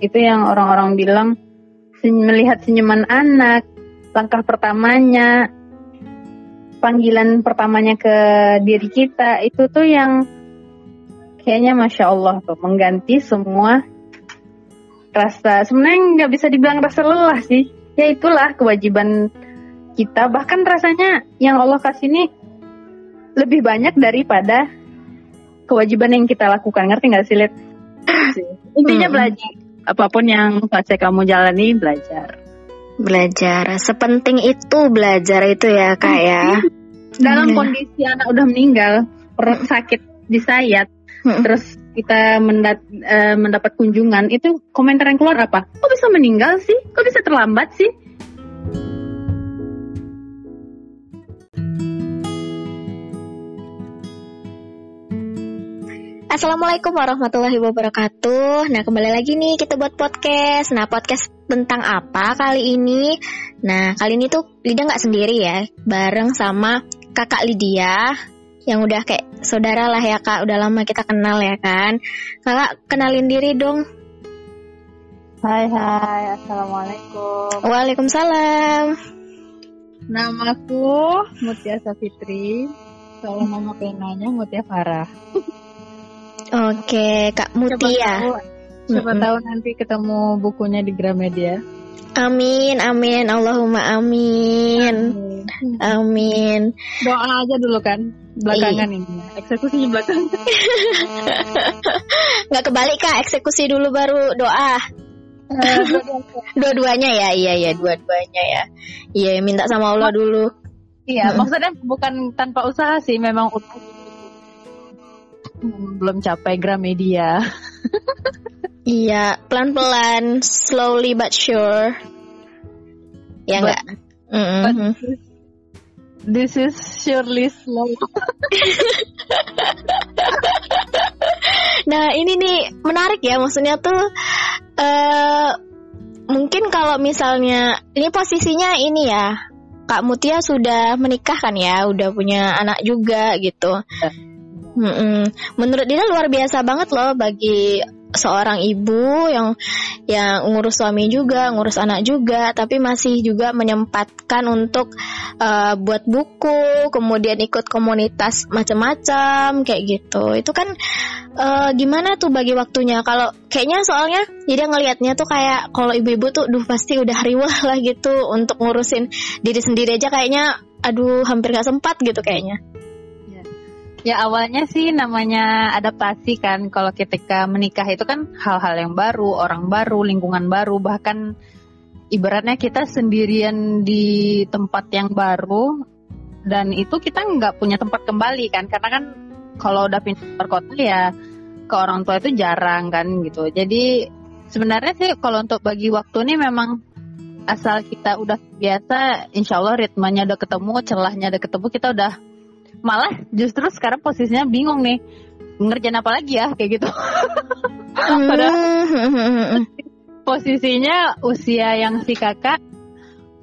itu yang orang-orang bilang melihat senyuman anak, langkah pertamanya, panggilan pertamanya ke diri kita itu tuh yang kayaknya masya Allah tuh mengganti semua rasa sebenarnya nggak bisa dibilang rasa lelah sih ya itulah kewajiban kita bahkan rasanya yang Allah kasih ini lebih banyak daripada kewajiban yang kita lakukan ngerti nggak sih Lid? intinya hmm. belajar apa pun yang fase kamu jalani belajar. Belajar. Sepenting itu belajar itu ya kak ya. Dalam hmm. kondisi anak udah meninggal sakit di sayat hmm. terus kita mendat, uh, mendapat kunjungan itu komentar yang keluar apa? Kok bisa meninggal sih? Kok bisa terlambat sih Assalamualaikum warahmatullahi wabarakatuh. Nah, kembali lagi nih kita buat podcast. Nah, podcast tentang apa kali ini? Nah, kali ini tuh Lydia nggak sendiri ya, bareng sama kakak Lydia yang udah kayak saudara lah ya kak. Udah lama kita kenal ya kan. Kakak kenalin diri dong. Hai hai, assalamualaikum. Waalaikumsalam. Namaku Mutia Safitri. Kalau mau nanya Mutia Farah. Oke, Kak Mutia. Siapa, tahu, siapa mm -hmm. tahu nanti ketemu bukunya di Gramedia. Amin, amin, Allahumma amin. Amin. amin. Doa aja dulu kan, belakangan Iyi. ini. Eksekusinya belakangan. Gak kebalik kak, eksekusi dulu baru doa. Uh, dua-duanya ya, iya iya dua-duanya ya. Iya minta sama Allah dulu. Iya, maksudnya bukan tanpa usaha sih, memang belum capai Gramedia. iya, pelan-pelan, slowly but sure. Ya enggak? Mm -hmm. This is surely slow. nah, ini nih menarik ya, maksudnya tuh uh, mungkin kalau misalnya ini posisinya ini ya, Kak Mutia sudah menikah kan ya, udah punya anak juga gitu. Ya. Mm-mm. Menurut dia luar biasa banget loh bagi seorang ibu yang yang ngurus suami juga, ngurus anak juga, tapi masih juga menyempatkan untuk uh, buat buku, kemudian ikut komunitas macam-macam kayak gitu. Itu kan uh, gimana tuh bagi waktunya? Kalau kayaknya soalnya jadi ngelihatnya tuh kayak kalau ibu-ibu tuh, duh pasti udah riwah lah gitu untuk ngurusin diri sendiri aja kayaknya, aduh hampir gak sempat gitu kayaknya. Ya awalnya sih namanya adaptasi kan. Kalau ketika menikah itu kan hal-hal yang baru, orang baru, lingkungan baru, bahkan ibaratnya kita sendirian di tempat yang baru. Dan itu kita nggak punya tempat kembali kan. Karena kan kalau udah pindah kota ya ke orang tua itu jarang kan gitu. Jadi sebenarnya sih kalau untuk bagi waktu ini memang asal kita udah biasa, insya Allah ritmenya udah ketemu, celahnya udah ketemu, kita udah malah justru sekarang posisinya bingung nih. Ngerjain apa lagi ya? Kayak gitu. Padahal posisinya usia yang si kakak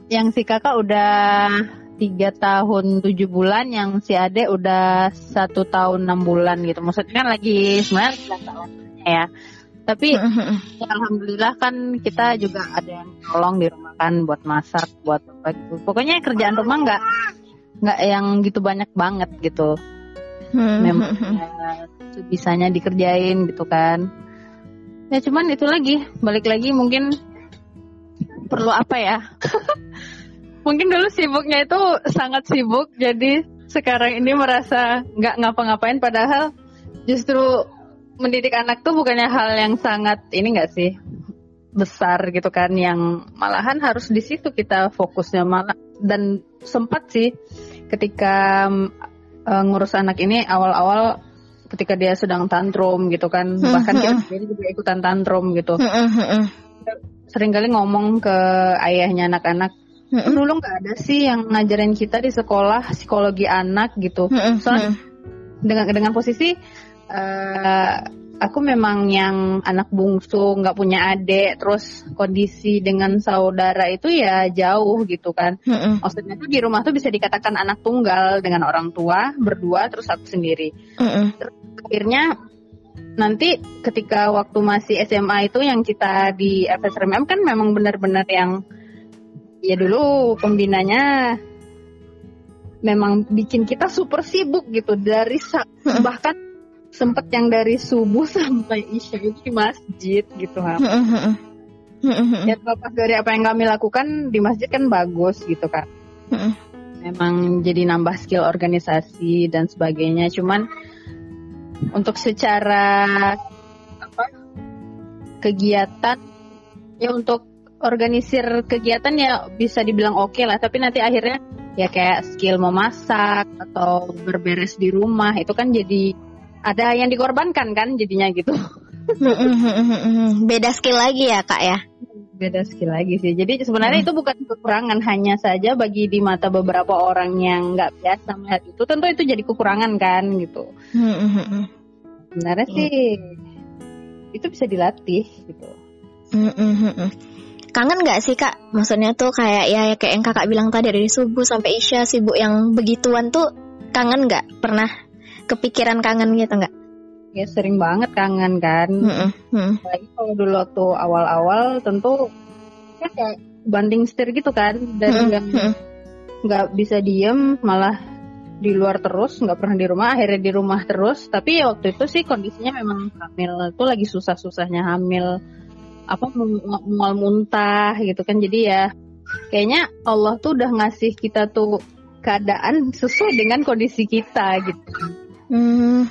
yang si kakak udah tiga tahun tujuh bulan yang si adek udah satu tahun enam bulan gitu. Maksudnya kan lagi sebenarnya ya. Tapi ya, alhamdulillah kan kita juga ada yang tolong di rumah kan buat masak buat apa gitu. Pokoknya kerjaan rumah nggak nggak yang gitu banyak banget gitu. Hmm. memang ya, bisanya dikerjain gitu kan. Ya cuman itu lagi balik lagi mungkin perlu apa ya? Mungkin dulu sibuknya itu sangat sibuk jadi sekarang ini merasa nggak ngapa-ngapain padahal justru mendidik anak tuh bukannya hal yang sangat ini nggak sih besar gitu kan yang malahan harus di situ kita fokusnya. Malah dan sempat sih ketika uh, ngurus anak ini awal-awal ketika dia sedang tantrum gitu kan. Hmm, bahkan kita hmm. sendiri juga ikutan tantrum gitu. Hmm, sering kali ngomong ke ayahnya anak-anak dulu nggak ada sih yang ngajarin kita di sekolah psikologi anak gitu. Soalnya dengan dengan posisi uh, aku memang yang anak bungsu nggak punya adik terus kondisi dengan saudara itu ya jauh gitu kan mm-hmm. maksudnya tuh di rumah tuh bisa dikatakan anak tunggal dengan orang tua berdua terus aku sendiri mm-hmm. terus akhirnya nanti ketika waktu masih SMA itu yang kita di FSRMM kan memang benar-benar yang ya dulu pembinanya memang bikin kita super sibuk gitu dari bahkan sempet yang dari subuh sampai isya itu di masjid gitu ha. ya terlepas dari apa yang kami lakukan di masjid kan bagus gitu kan memang jadi nambah skill organisasi dan sebagainya. Cuman untuk secara apa kegiatan ya untuk organisir kegiatan ya bisa dibilang oke okay lah. Tapi nanti akhirnya ya kayak skill memasak atau berberes di rumah itu kan jadi ada yang dikorbankan kan jadinya gitu beda skill lagi ya kak ya beda skill lagi sih jadi sebenarnya hmm. itu bukan kekurangan hanya saja bagi di mata beberapa orang yang nggak biasa melihat itu tentu itu jadi kekurangan kan gitu hmm. sebenarnya hmm. sih itu bisa dilatih gitu hmm. kangen nggak sih kak maksudnya tuh kayak ya kayak yang kakak bilang tadi dari subuh sampai isya sibuk yang begituan tuh kangen nggak pernah kepikiran kangen gitu nggak ya sering banget kangen kan. Mm-hmm. kalau dulu tuh awal-awal tentu kan kayak banding setir gitu kan dan nggak mm-hmm. nggak bisa diem malah di luar terus nggak pernah di rumah akhirnya di rumah terus tapi ya waktu itu sih kondisinya memang hamil itu lagi susah-susahnya hamil apa mual muntah gitu kan jadi ya kayaknya Allah tuh udah ngasih kita tuh keadaan sesuai dengan kondisi kita gitu Hmm.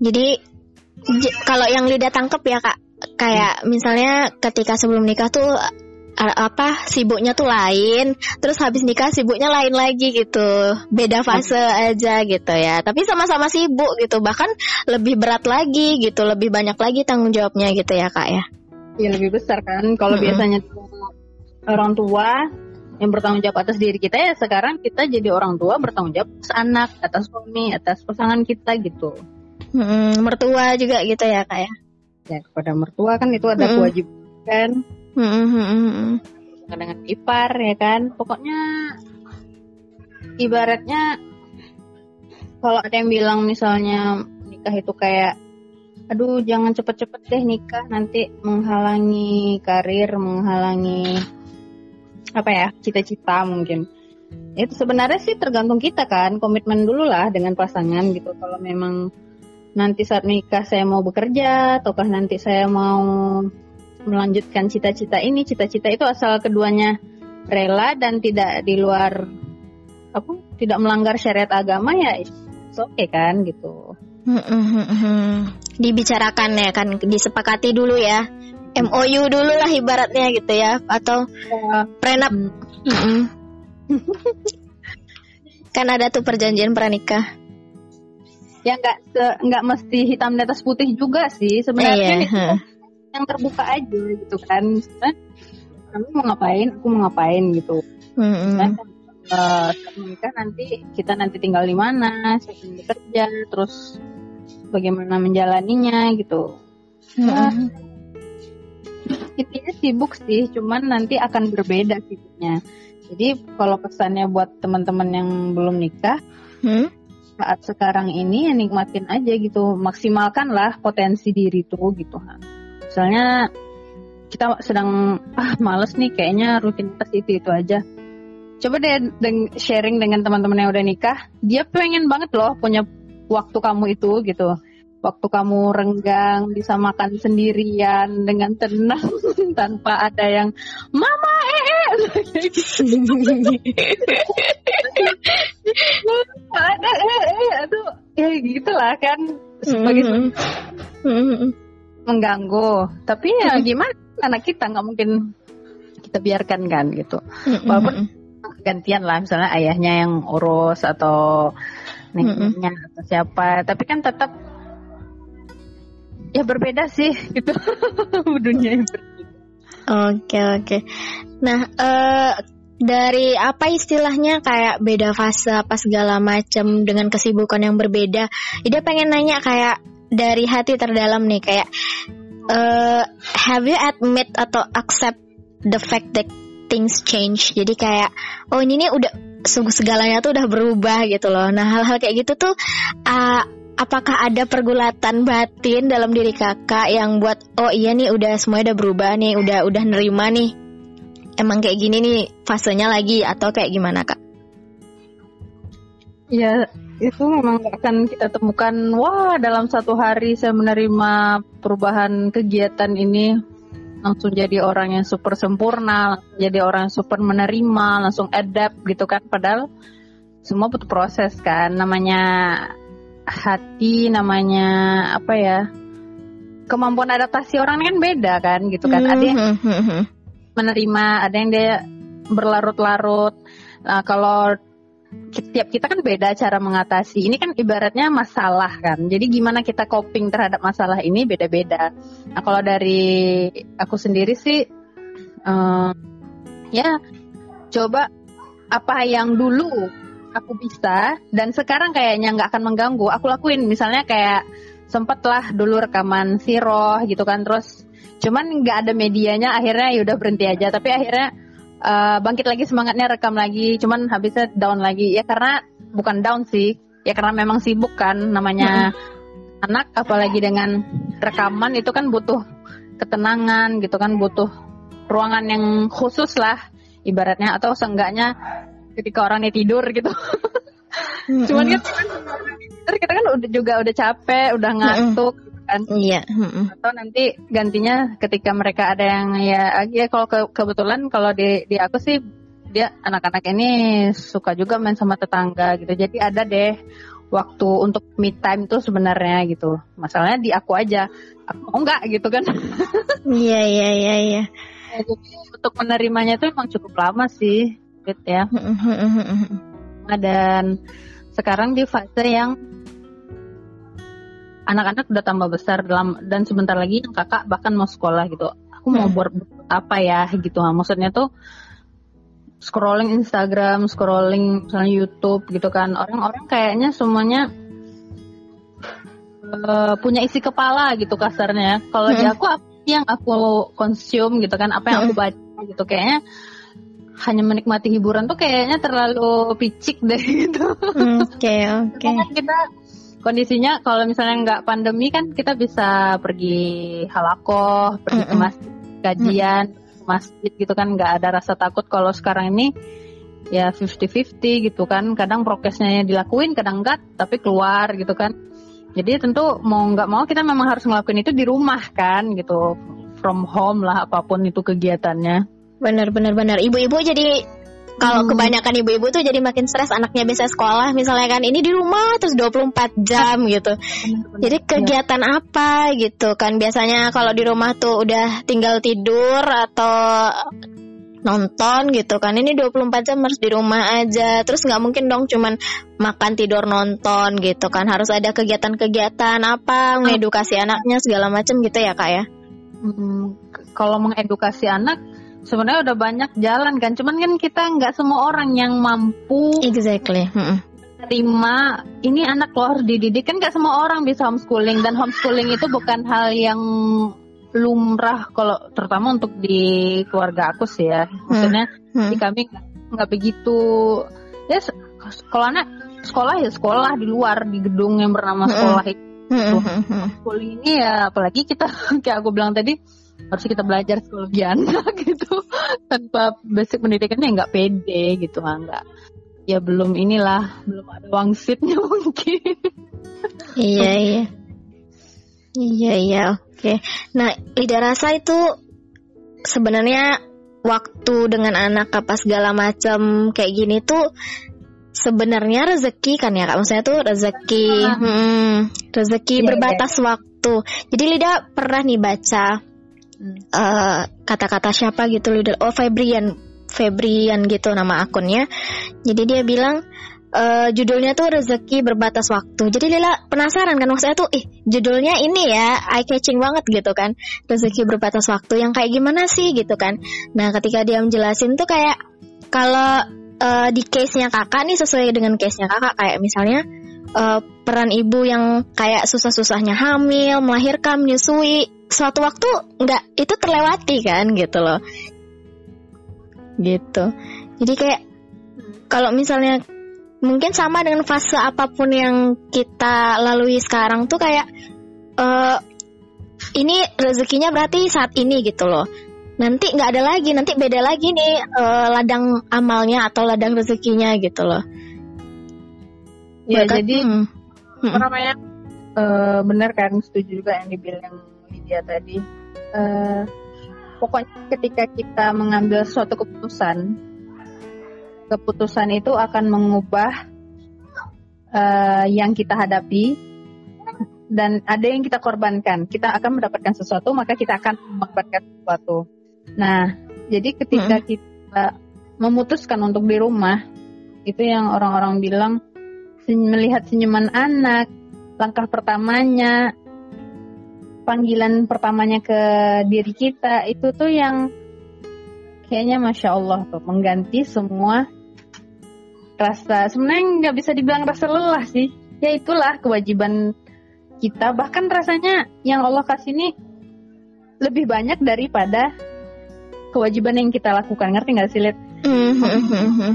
Jadi kalau yang lidah tangkep ya kak, kayak misalnya ketika sebelum nikah tuh apa sibuknya tuh lain, terus habis nikah sibuknya lain lagi gitu, beda fase aja gitu ya. Tapi sama-sama sibuk gitu, bahkan lebih berat lagi gitu, lebih banyak lagi tanggung jawabnya gitu ya kak ya. Iya lebih besar kan, kalau mm -hmm. biasanya orang tua yang bertanggung jawab atas diri kita ya sekarang kita jadi orang tua bertanggung jawab atas anak, atas suami, atas pasangan kita gitu. Hmm, mertua juga gitu ya kak ya? Ya kepada mertua kan itu ada hmm. kewajiban. Hmm, hmm, hmm. Dengan ipar ya kan, pokoknya ibaratnya kalau ada yang bilang misalnya nikah itu kayak aduh jangan cepet-cepet deh nikah nanti menghalangi karir menghalangi apa ya cita-cita mungkin. Itu sebenarnya sih tergantung kita kan komitmen dulu lah dengan pasangan gitu. Kalau memang nanti saat nikah saya mau bekerja ataukah nanti saya mau melanjutkan cita-cita ini cita-cita itu asal keduanya rela dan tidak di luar apa tidak melanggar syariat agama ya oke okay kan gitu. Dibicarakan ya kan disepakati dulu ya MOU dulu lah ibaratnya gitu ya atau ya. prenup. Mm kan ada tuh perjanjian pranikah. Ya nggak nggak mesti hitam di atas putih juga sih sebenarnya iya, yang terbuka aja gitu kan. kamu mau ngapain, aku mau ngapain gitu. Mm -hmm. Kan, uh, menikah nanti kita nanti tinggal di mana, siapa yang bekerja, terus bagaimana menjalaninya gitu. Mm -hmm intinya sibuk sih, cuman nanti akan berbeda sibuknya. Jadi kalau pesannya buat teman-teman yang belum nikah, hmm? saat sekarang ini ya nikmatin aja gitu, maksimalkanlah potensi diri tuh gitu. Misalnya kita sedang ah males nih kayaknya rutinitas itu itu aja. Coba deh sharing dengan teman-teman yang udah nikah, dia pengen banget loh punya waktu kamu itu gitu waktu kamu renggang bisa makan sendirian dengan tenang tanpa ada yang mama eh, eh. ada eh eh aduh ya gitulah kan sebagai mm-hmm. mengganggu tapi ya mm-hmm. gimana anak kita nggak mungkin kita biarkan kan gitu mm-hmm. walaupun gantian lah misalnya ayahnya yang urus atau neneknya atau siapa tapi kan tetap ya berbeda sih gitu dunia yang berbeda. Oke oke. Nah uh, dari apa istilahnya kayak beda fase apa segala macam dengan kesibukan yang berbeda. Ida pengen nanya kayak dari hati terdalam nih kayak uh, have you admit atau accept the fact that things change. Jadi kayak oh ini nih udah segalanya tuh udah berubah gitu loh. Nah hal-hal kayak gitu tuh uh, apakah ada pergulatan batin dalam diri kakak yang buat oh iya nih udah semuanya udah berubah nih udah udah nerima nih emang kayak gini nih fasenya lagi atau kayak gimana kak? Ya itu memang akan kita temukan wah dalam satu hari saya menerima perubahan kegiatan ini langsung jadi orang yang super sempurna, jadi orang yang super menerima, langsung adapt gitu kan padahal semua butuh proses kan namanya hati namanya apa ya kemampuan adaptasi orang kan beda kan gitu kan. Ada yang hmm, hmm, hmm, menerima ada yang dia berlarut-larut. Nah kalau setiap kita kan beda cara mengatasi. Ini kan ibaratnya masalah kan. Jadi gimana kita coping terhadap masalah ini beda-beda. Nah kalau dari aku sendiri sih um, ya coba apa yang dulu aku bisa dan sekarang kayaknya nggak akan mengganggu. Aku lakuin misalnya kayak sempet lah dulu rekaman siroh gitu kan terus cuman nggak ada medianya akhirnya ya udah berhenti aja. Tapi akhirnya uh, bangkit lagi semangatnya rekam lagi cuman habisnya down lagi. Ya karena bukan down sih ya karena memang sibuk kan namanya hmm. anak apalagi dengan rekaman itu kan butuh ketenangan gitu kan butuh ruangan yang khusus lah ibaratnya atau seenggaknya ketika orangnya tidur gitu. Mm-hmm. Cuman kan kita kan udah juga udah capek, udah ngantuk mm-hmm. kan. Iya. Mm-hmm. Atau nanti gantinya ketika mereka ada yang ya ya kalau ke, kebetulan kalau di di aku sih dia anak-anak ini suka juga main sama tetangga gitu. Jadi ada deh waktu untuk me time tuh sebenarnya gitu. Masalahnya di aku aja. Aku mau enggak gitu kan. Iya iya iya iya. Jadi untuk menerimanya itu emang cukup lama sih gitu ya. Dan sekarang di fase yang anak-anak udah tambah besar dalam dan sebentar lagi yang kakak bahkan mau sekolah gitu. Aku mau hmm. buat apa ya gitu. Maksudnya tuh scrolling Instagram, scrolling misalnya YouTube gitu kan. Orang-orang kayaknya semuanya uh, punya isi kepala gitu kasarnya. Kalau di aku apa yang aku consume gitu kan, apa yang aku baca gitu kayaknya hanya menikmati hiburan tuh kayaknya terlalu picik deh gitu. Oke oke. Okay. kita kondisinya kalau misalnya nggak pandemi kan kita bisa pergi halakoh, pergi mm -mm. ke masjid, kajian, mm. masjid gitu kan nggak ada rasa takut. Kalau sekarang ini ya 50-50 gitu kan. Kadang prokesnya dilakuin, kadang enggak, tapi keluar gitu kan. Jadi tentu mau nggak mau kita memang harus ngelakuin itu di rumah kan gitu, from home lah apa pun itu kegiatannya. Bener bener bener. Ibu-ibu jadi kalau hmm. kebanyakan ibu-ibu tuh jadi makin stres anaknya bisa sekolah misalnya kan ini di rumah terus 24 jam gitu. Jadi kegiatan ya. apa gitu kan biasanya kalau di rumah tuh udah tinggal tidur atau nonton gitu kan ini 24 jam harus di rumah aja terus nggak mungkin dong cuman makan tidur nonton gitu kan harus ada kegiatan-kegiatan apa mengedukasi anaknya segala macam gitu ya kak ya hmm, kalau mengedukasi anak sebenarnya udah banyak jalan kan cuman kan kita nggak semua orang yang mampu exactly terima ini anak lo harus dididik. Kan nggak semua orang bisa homeschooling dan homeschooling itu bukan hal yang lumrah kalau terutama untuk di keluarga aku sih ya. Maksudnya hmm. di kami nggak begitu. Ya kalau anak sekolah ya sekolah di luar di gedung yang bernama sekolah itu. Hmm. schooling ini ya apalagi kita kayak aku bilang tadi harus kita belajar psikologi anak gitu tanpa basic pendidikannya nggak pede gitu nggak ya belum inilah belum ada wangsitnya mungkin iya iya iya iya oke okay. nah lidah rasa itu sebenarnya waktu dengan anak apa segala macam kayak gini tuh sebenarnya rezeki kan ya kak maksudnya tuh rezeki ah. hmm, rezeki yeah, berbatas yeah. waktu jadi Lida pernah nih baca eh, kata-kata siapa gitu leader oh Febrian Febrian gitu nama akunnya jadi dia bilang uh, judulnya tuh rezeki berbatas waktu. Jadi Lila penasaran kan maksudnya tuh, ih judulnya ini ya eye catching banget gitu kan, rezeki berbatas waktu yang kayak gimana sih gitu kan. Nah ketika dia menjelasin tuh kayak kalau uh, di case-nya kakak nih sesuai dengan case-nya kakak kayak misalnya uh, peran ibu yang kayak susah-susahnya hamil, melahirkan, menyusui, suatu waktu nggak itu terlewati kan gitu loh. Gitu. Jadi kayak kalau misalnya mungkin sama dengan fase apa pun yang kita lalui sekarang tuh kayak uh, ini rezekinya berarti saat ini gitu loh. Nanti nggak ada lagi nanti beda lagi nih uh, ladang amalnya atau ladang rezekinya gitu loh. Ya Bahkan, jadi hmm, hmm. namanya? Uh, benar kan setuju juga yang dibilang Lydia tadi uh, pokoknya ketika kita mengambil suatu keputusan, keputusan itu akan mengubah uh, yang kita hadapi dan ada yang kita korbankan. Kita akan mendapatkan sesuatu, maka kita akan mendapatkan sesuatu. Nah, jadi ketika hmm. kita memutuskan untuk di rumah, itu yang orang-orang bilang melihat senyuman anak, langkah pertamanya panggilan pertamanya ke diri kita itu tuh yang kayaknya masya Allah tuh mengganti semua rasa sebenarnya nggak bisa dibilang rasa lelah sih ya itulah kewajiban kita bahkan rasanya yang Allah kasih ini lebih banyak daripada kewajiban yang kita lakukan ngerti nggak sih lihat mm-hmm.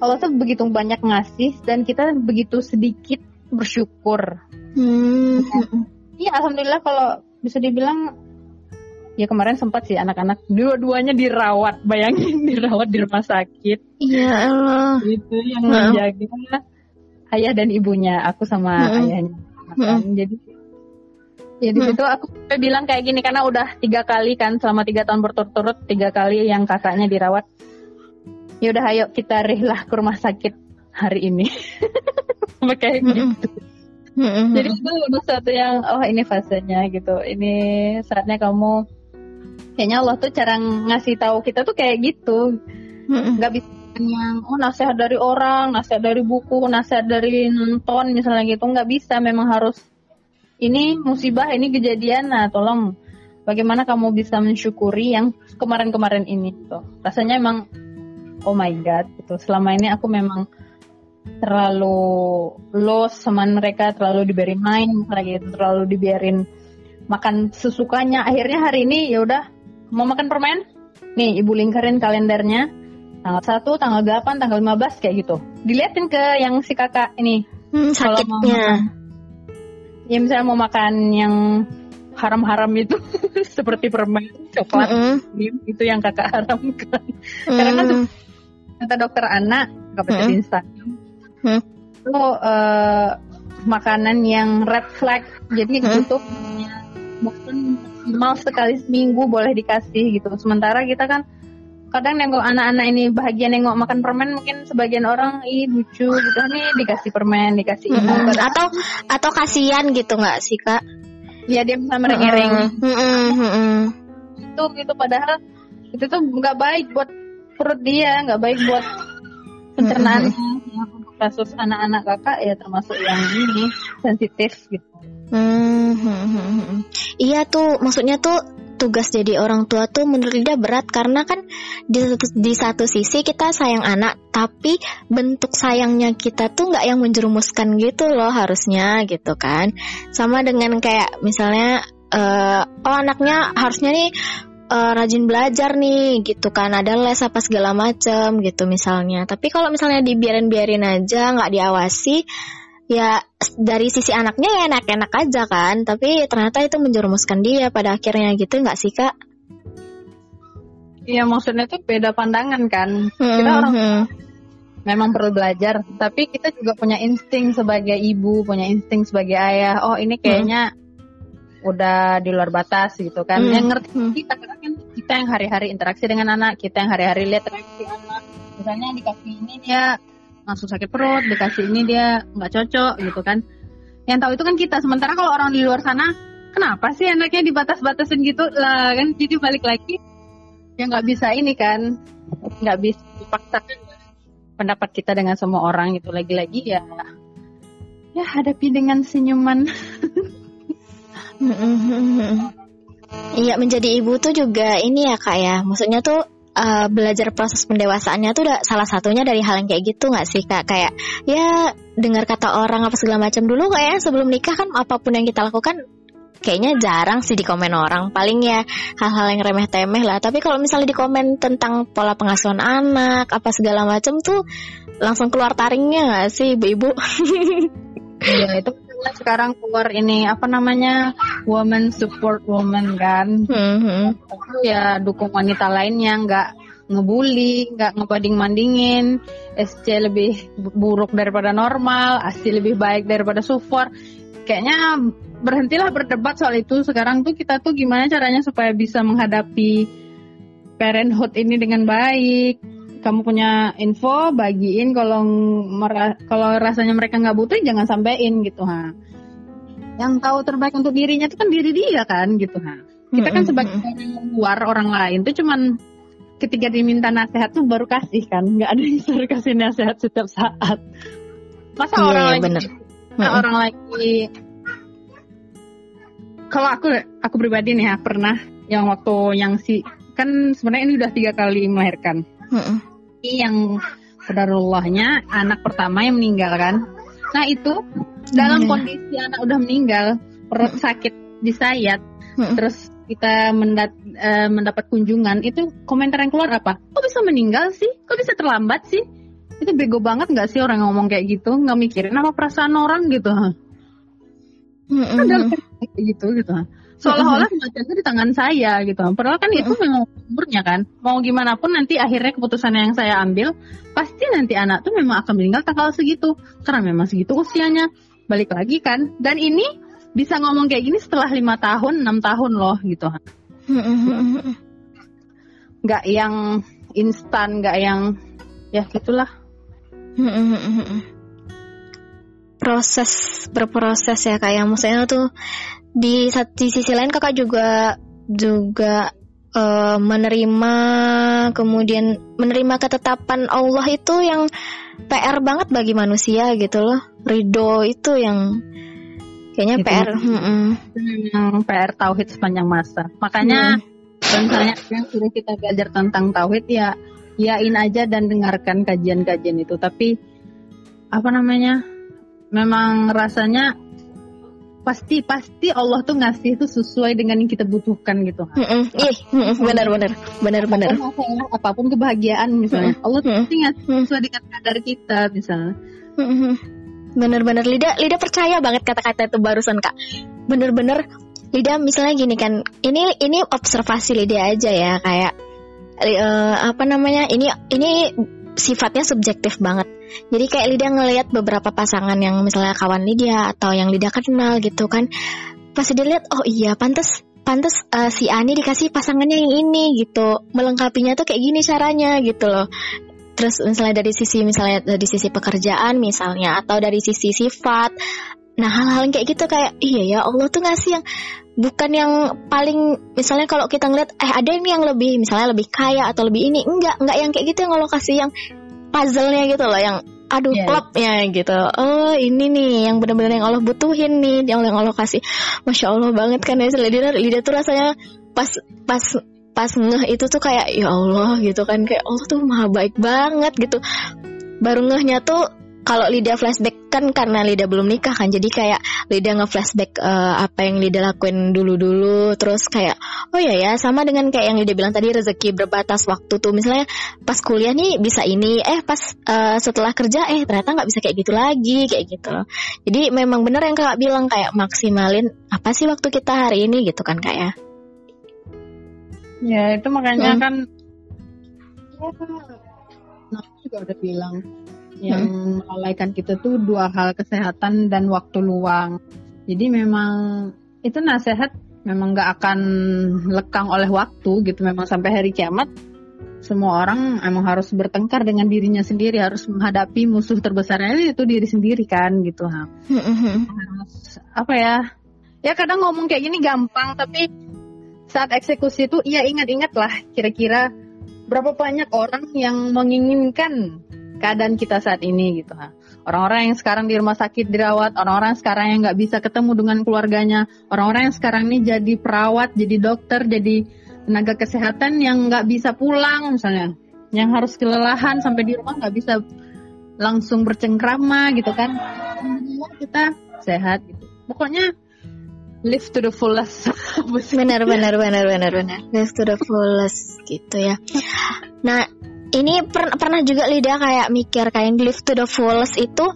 Allah tuh begitu banyak ngasih dan kita begitu sedikit bersyukur mm-hmm. Iya, alhamdulillah kalau bisa dibilang ya kemarin sempat sih anak-anak dua-duanya dirawat, bayangin dirawat di rumah sakit. Iya Allah. Itu yang nah. menjaga ayah dan ibunya, aku sama hmm. ayahnya. Hmm. Jadi ya di situ aku bilang kayak gini karena udah tiga kali kan selama tiga tahun berturut-turut tiga kali yang kakaknya dirawat. Ya udah ayo kita rihlah ke rumah sakit hari ini. kayak gitu. Mm-hmm. Jadi itu udah satu yang oh ini fasenya gitu. Ini saatnya kamu kayaknya Allah tuh cara ngasih tahu kita tuh kayak gitu. Mm-hmm. Gak bisa yang oh nasihat dari orang, nasihat dari buku, nasihat dari nonton misalnya gitu nggak bisa. Memang harus ini musibah, ini kejadian. Nah, tolong bagaimana kamu bisa mensyukuri yang kemarin-kemarin ini tuh. Rasanya emang oh my god gitu. Selama ini aku memang terlalu los sama mereka terlalu diberi main lagi gitu terlalu dibiarin makan sesukanya. Akhirnya hari ini ya udah mau makan permen? Nih ibu lingkarin kalendernya. Tanggal 1, tanggal 8, tanggal 15 kayak gitu. Diliatin ke yang si kakak ini. Hmm, sakitnya mau makan, ya misalnya mau makan yang haram-haram itu seperti permen coklat mm -hmm. itu yang kakak haramkan. Mm. karena kan kata dokter anak nggak bisa mm -hmm. Instagram hmm. itu uh, makanan yang red flag. Jadi hmm. ditutup mungkin maksimal sekali seminggu boleh dikasih gitu. Sementara kita kan kadang nengok anak-anak ini bahagia nengok makan permen mungkin sebagian orang ih lucu gitu. Nih dikasih permen dikasih mm -hmm. atau atau kasihan gitu nggak sih kak? Ya dia bisa mereng-reng mm -hmm. itu gitu padahal itu tuh nggak baik buat perut dia nggak baik buat pencernaannya mm -hmm kasus anak-anak kakak ya termasuk yang ini sensitif gitu. Hmm, hmm, hmm, hmm. Iya tuh, maksudnya tuh tugas jadi orang tua tuh menurut dia berat karena kan di satu, di satu sisi kita sayang anak tapi bentuk sayangnya kita tuh nggak yang menjerumuskan gitu loh harusnya gitu kan sama dengan kayak misalnya uh, oh anaknya harusnya nih uh, rajin belajar nih gitu kan. Ada les apa segala macem gitu misalnya. Tapi kalau misalnya dibiarin-biarin aja nggak diawasi ya dari sisi anaknya ya enak-enak aja kan. Tapi ternyata itu menjerumuskan dia pada akhirnya gitu nggak sih kak? Iya maksudnya tuh beda pandangan kan. Hmm, kita orang hmm. memang perlu belajar tapi kita juga punya insting sebagai ibu punya insting sebagai ayah. Oh ini kayaknya hmm udah di luar batas gitu kan. Hmm. Yang ngerti hmm. kita kan kita yang hari-hari interaksi dengan anak, kita yang hari-hari lihat reaksi anak. Misalnya dikasih ini dia langsung sakit perut, dikasih ini dia nggak cocok gitu kan. Yang tahu itu kan kita. Sementara kalau orang di luar sana, kenapa sih anaknya dibatas-batasin gitu lah kan? Jadi balik lagi ya nggak bisa ini kan, nggak bisa dipaksakan pendapat kita dengan semua orang itu lagi-lagi ya ya hadapi dengan senyuman Iya menjadi ibu tuh juga ini ya kak ya, maksudnya tuh uh, belajar proses pendewasaannya tuh udah salah satunya dari hal yang kayak gitu nggak sih kak? Kayak ya dengar kata orang apa segala macam dulu kayak sebelum nikah kan apa pun yang kita lakukan kayaknya jarang sih di komen orang. Paling ya hal-hal yang remeh-temeh lah. Tapi kalau misalnya di komen tentang pola pengasuhan anak, apa segala macam tuh langsung keluar taringnya nggak sih ibu-ibu? Iya itu sekarang keluar ini apa namanya woman support woman kan. Hmm, Itu ya dukung wanita lainnya nggak ngebully, nggak ngebanding mandingin, SC lebih bu- buruk daripada normal, ASI lebih baik daripada support. Kayaknya berhentilah berdebat soal itu. Sekarang tuh kita tuh gimana caranya supaya bisa menghadapi parenthood ini dengan baik. Kamu punya info, bagiin. Kalau kalau rasanya mereka nggak butuh, jangan sampein gitu ha. Yang tahu terbaik untuk dirinya itu kan diri dia kan gitu ha. Kita kan sebagai orang luar orang lain tuh cuman ketika diminta nasihat tuh baru kasih kan, nggak ada yang suruh kasih nasihat setiap saat. Masa Iya, orang iya, lagi bener. Nah, Mm-mm. orang lagi kalau aku aku pribadi nih ya pernah yang waktu yang si kan sebenarnya ini udah tiga kali melahirkan. Yang kedarullahnya anak pertama yang meninggal kan nah itu dalam Iya. kondisi anak udah meninggal perut sakit disayat Mm-mm. terus kita mendat- eh, mendapat kunjungan. Itu komentar yang keluar apa? Kok bisa meninggal sih? Kok bisa terlambat sih? Itu bego banget nggak sih orang ngomong kayak gitu? Nggak mikirin apa perasaan orang gitu. Padahal kan kayak gitu gitu seolah-olah kematian di tangan saya gitu. Padahal kan itu memang umurnya kan. Mau gimana pun nanti akhirnya keputusan yang saya ambil pasti nanti anak tuh memang akan meninggal tanggal segitu. Karena memang segitu usianya. Balik lagi kan. Dan ini bisa ngomong kayak gini setelah lima tahun enam tahun loh gitu. Nggak yang instan nggak yang ya gitulah. Proses berproses ya kayak maksudnya tuh di sat- di sisi lain kakak juga juga eh, menerima kemudian menerima ketetapan Allah itu yang PR banget bagi manusia gitu loh. Ridho itu yang kayaknya Itu. PR memang PR tauhid sepanjang masa. Makanya misalnya yang suruh kita belajar tentang tauhid ya yain aja dan dengarkan kajian-kajian itu. Tapi apa namanya memang rasanya pasti pasti Allah tuh ngasih itu sesuai dengan yang kita butuhkan gitu Mm-mm. Ih, mm-mm. benar benar benar benar apa pun masalah apa pun kebahagiaan misalnya Allah tuh Mm. pasti ngasih sesuai dengan kadar kita misalnya. Bener-bener Lida, Lida percaya banget kata-kata itu barusan kak. Bener-bener Lida misalnya gini kan, ini ini observasi Lida aja ya kayak eh, apa namanya ini ini sifatnya subjektif banget. Jadi kayak Lida ngelihat beberapa pasangan yang misalnya kawan Lydia atau yang Lida kenal gitu kan, pasti dia lihat oh iya pantas pantas eh, si Ani dikasih pasangannya yang ini gitu, melengkapinya tuh kayak gini caranya gitu loh. Terus misalnya dari sisi misalnya dari sisi pekerjaan misalnya atau dari sisi sifat. Nah hal-hal kayak gitu kayak iya ya Allah tuh ngasih yang bukan yang paling misalnya kalau kita ngeliat eh ada ini yang lebih misalnya lebih kaya atau lebih ini. Enggak enggak yang kayak gitu yang Allah kasih yang puzzle-nya gitu loh yang aduh klopnya gitu. Oh ini nih yang benar-benar yang Allah butuhin nih yang yang Allah kasih. Masya Allah banget kan ya lidah lidah tuh rasanya pas pas pas ngeh itu tuh kayak ya Allah gitu kan kayak Allah tuh maha baik banget gitu. Baru ngehnya tuh kalau Lida flashback kan karena Lida belum nikah kan jadi kayak Lida nge-flashback eh, apa yang Lida lakuin dulu-dulu terus kayak oh ya ya sama dengan kayak yang Lida bilang tadi rezeki berbatas waktu tuh. Misalnya pas kuliah nih bisa ini eh pas eh, setelah kerja eh ternyata nggak bisa kayak gitu lagi kayak gitu. Loh jadi memang bener yang kakak bilang kayak maksimalin apa sih waktu kita hari ini gitu kan kayak Ya? Itu makanya Hmm. kan ya, Nabi juga udah bilang yang melalaikan kita tuh dua hal kesehatan dan waktu luang. Jadi memang itu nasihat memang nggak akan lekang oleh waktu gitu. Memang sampai hari kiamat semua orang emang harus bertengkar dengan dirinya sendiri, harus menghadapi musuh terbesarnya itu diri sendiri kan gitu. Ha. Harus apa ya? Ya kadang ngomong kayak gini gampang tapi saat eksekusi itu ya ingat-ingat lah kira-kira berapa banyak orang yang menginginkan keadaan kita saat ini gitu ha. Orang-orang yang sekarang di rumah sakit dirawat, orang-orang sekarang yang nggak bisa ketemu dengan keluarganya, orang-orang yang sekarang ini jadi perawat, jadi dokter, jadi tenaga kesehatan yang nggak bisa pulang misalnya, yang harus kelelahan sampai di rumah nggak bisa langsung bercengkrama gitu kan. Kita sehat gitu. Pokoknya live to the fullest. benar benar benar benar benar. Live to the fullest gitu ya. Nah, ini per pernah juga Lida kayak mikir kayak live to the fullest itu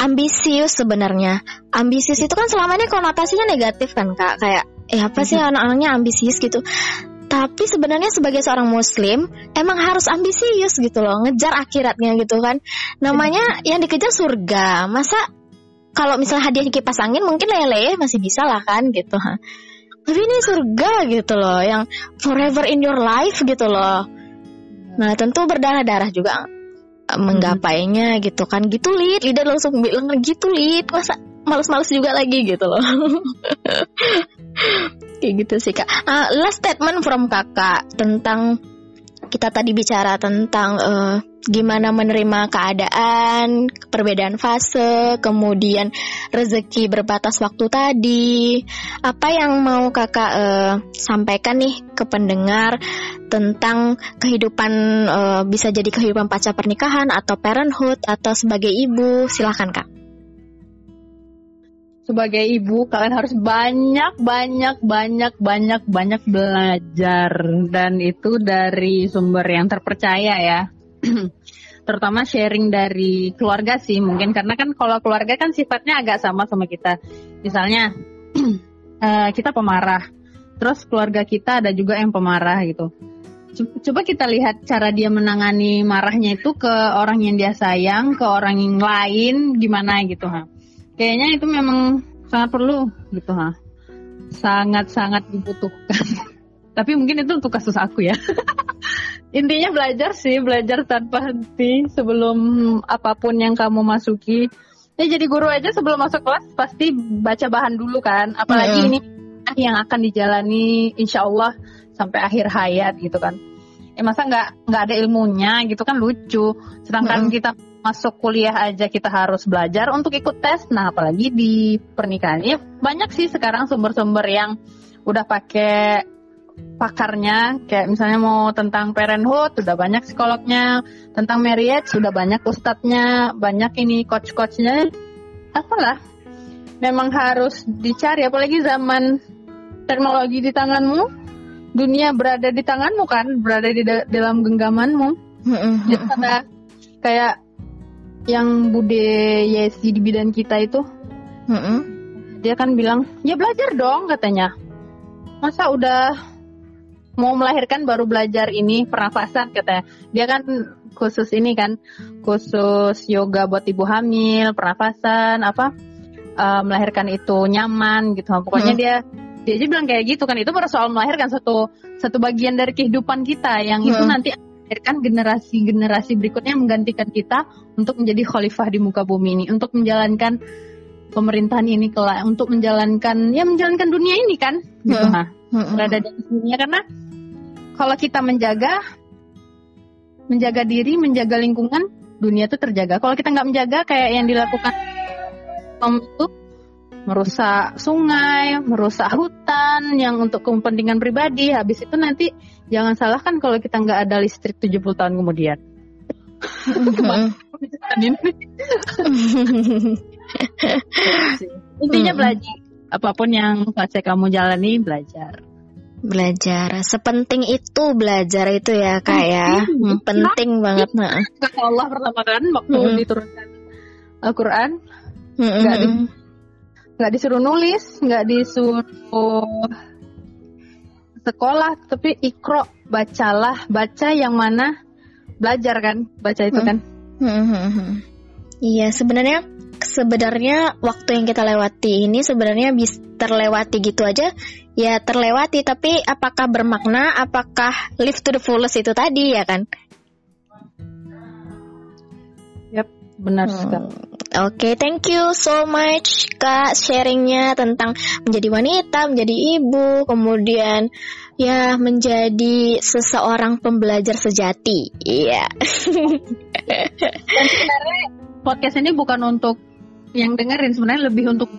ambisius sebenarnya. Ambisius itu kan selama ini konotasinya negatif kan Kak, kayak eh apa sih anak-anaknya ambisius gitu. Tapi sebenarnya sebagai seorang muslim emang harus ambisius gitu loh, ngejar akhiratnya gitu kan. Namanya yang dikejar surga. Masa kalau misalnya hadiahnya kipas angin mungkin lele masih bisa lah kan gitu tapi ini surga gitu loh yang forever in your life gitu loh nah tentu berdarah-darah juga eh, menggapainya gitu kan. Gitu lid. Lidah langsung bilang gitu lid. Masa males-males juga lagi gitu loh. Kayak gitu sih kak. Uh, last statement from kakak tentang kita tadi bicara tentang uh, gimana menerima keadaan, perbedaan fase, kemudian rezeki berbatas waktu tadi. Apa yang mau kakak uh, sampaikan nih ke pendengar tentang kehidupan uh, bisa jadi kehidupan pasca pernikahan atau parenthood atau sebagai ibu? Silahkan kak sebagai ibu kalian harus banyak banyak banyak banyak banyak belajar. Dan itu dari sumber yang terpercaya ya. Terutama sharing dari keluarga sih mungkin. Karena kan kalau keluarga kan sifatnya agak sama sama kita. Misalnya uh, kita pemarah. Terus keluarga kita ada juga yang pemarah gitu. Coba kita lihat cara dia menangani marahnya itu ke orang yang dia sayang ke orang yang lain gimana gitu ha kayaknya itu memang sangat perlu gitu ha. Sangat sangat dibutuhkan. Tapi mungkin itu untuk kasus aku ya. Intinya belajar sih belajar tanpa henti sebelum apa pun yang kamu masuki. Ya jadi guru aja sebelum masuk kelas pasti baca bahan dulu kan. Apalagi hmm. ini yang akan dijalani insya Allah sampai akhir hayat gitu kan. Ya masa nggak nggak ada ilmunya gitu kan lucu. Sedangkan hmm. kita masuk kuliah aja kita harus belajar untuk ikut tes. Nah, apalagi di pernikahan. Ya, banyak sih sekarang sumber-sumber yang udah pakai pakarnya. Kayak misalnya mau tentang parenthood sudah banyak psikolognya. Tentang marriage sudah banyak ustadznya. Banyak ini coach-coachnya. Apalah. Memang harus dicari apalagi zaman teknologi di tanganmu. Dunia berada di tanganmu kan berada di dalam genggamanmu. Jadi ada kayak yang Bude Yesi di bidan kita itu, mm -hmm. dia kan bilang, ya belajar dong katanya. Masa udah mau melahirkan baru belajar ini pernafasan katanya. Dia kan khusus ini kan, khusus yoga buat ibu hamil, pernafasan, apa uh, melahirkan itu nyaman gitu. Pokoknya hmm. dia dia aja bilang kayak gitu kan itu baru soal melahirkan satu satu bagian dari kehidupan kita yang hmm. itu nanti melahirkan generasi-generasi berikutnya menggantikan kita untuk menjadi khalifah di muka bumi ini, untuk menjalankan pemerintahan ini kelak, untuk menjalankan ya menjalankan dunia ini kan, gitu nah, hmm. berada di dunia karena kalau kita menjaga menjaga diri, menjaga lingkungan, dunia itu terjaga. Kalau kita nggak menjaga kayak yang dilakukan itu merusak sungai, merusak hutan yang untuk kepentingan pribadi, habis itu nanti Jangan salah kan kalau kita nggak ada listrik 70 tahun kemudian. Intinya belajar. Apa pun yang fase kamu jalani belajar. Belajar. Sepenting itu belajar itu ya kak ya. Hmm, penting banget. Nah. Allah pertama kan waktu hmm. diturunkan Al-Quran. Nggak hmm. Nggak disuruh nulis, nggak disuruh sekolah tapi ikro bacalah baca yang mana belajar kan baca itu kan. Hmm, hmm, hmm, iya sebenarnya sebenarnya waktu yang kita lewati ini sebenarnya bisa terlewati gitu aja. Ya terlewati tapi apakah bermakna apakah live to the fullest itu tadi ya kan Benar hmm. sekali. Oke, okay, thank you so much Kak sharingnya tentang menjadi wanita, menjadi ibu, kemudian ya menjadi seseorang pembelajar sejati. Iya. Dan sebenarnya podcast ini bukan untuk yang dengerin, sebenarnya lebih untuk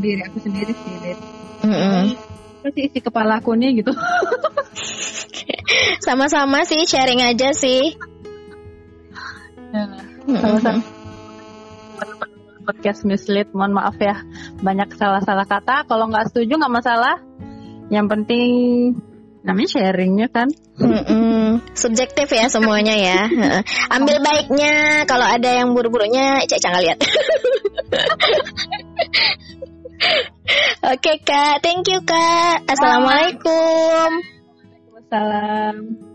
diri aku sendiri sih, Mm -hmm. Itu isi kepala aku nih gitu. Sama-sama sih, sharing aja sih. Ya, sama-sama podcast mislead mohon maaf ya banyak salah-salah kata. Kalau nggak setuju nggak masalah. Yang penting namanya sharingnya kan. Mm-mm. Subjektif ya semuanya ya. Ambil baiknya, kalau ada yang buruk-buruknya, cek jangan lihat. Oke kak, thank you kak. Assalamualaikum. Wassalam.